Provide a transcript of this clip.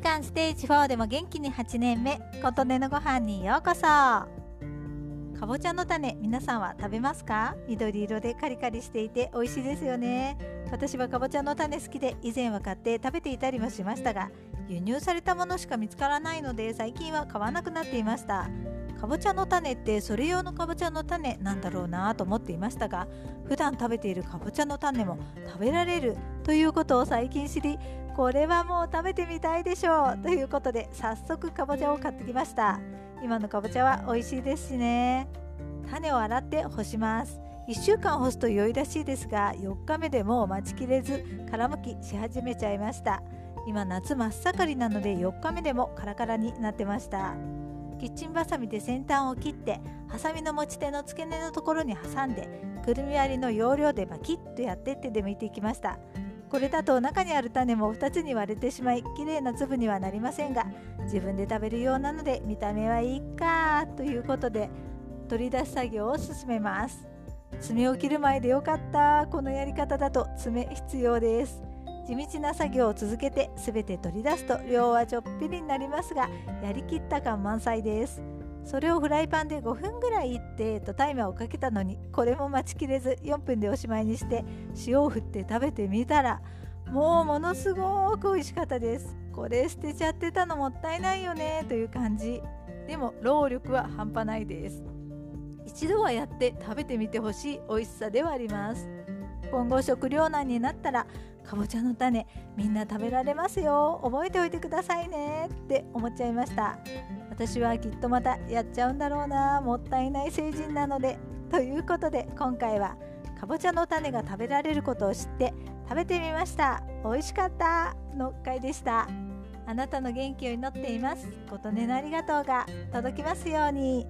間ステージ4でも元気に8年目琴音のご飯にようこそ。かぼちゃの種皆さんは食べますか？緑色でカリカリしていて美味しいですよね。私はかぼちゃの種好きで以前は買って食べていたりもしましたが輸入されたものしか見つからないので最近は買わなくなっていました。かぼちゃの種ってそれ用のかぼちゃの種なんだろうなと思っていましたが普段食べているかぼちゃの種も食べられるということを最近知りこれはもう食べてみたいでしょう。ということで早速かぼちゃを買ってきました。今のかぼちゃは美味しいですしね。種を洗って干します。1週間干すと良いらしいですが4日目でもう待ちきれず殻むきし始めちゃいました。今夏真っ盛りなので4日目でもカラカラになってました。キッチンバサミで先端を切ってハサミの持ち手の付け根のところに挟んでくるみ割りの要領でバキッとやって手で剥いていきましたこれだと中にある種も2つに割れてしまい綺麗な粒にはなりませんが自分で食べるようなので見た目はいいかということで取り出す作業を進めます。爪を切る前でよかったこのやり方だと爪必要です。地道な作業を続けて全て取り出すと量はちょっぴりになりますがやりきった感満載です。それをフライパンで5分ぐらいいってとタイマーをかけたのにこれも待ちきれず4分でおしまいにして塩を振って食べてみたらもうものすごく美味しかったです。これ捨てちゃってたのもったいないよねという感じ。でも労力は半端ないです。一度はやって食べてみてほしい美味しさではあります。今後食糧難になったらかぼちゃの種みんな食べられますよ。覚えておいてくださいね。って思っちゃいました。私はきっとまたやっちゃうんだろうな。もったいない成人なので。ということで今回はかぼちゃの種が食べられることを知って食べてみました。美味しかった。の回でした。あなたの元気を祈っています。琴音のありがとうが届きますように。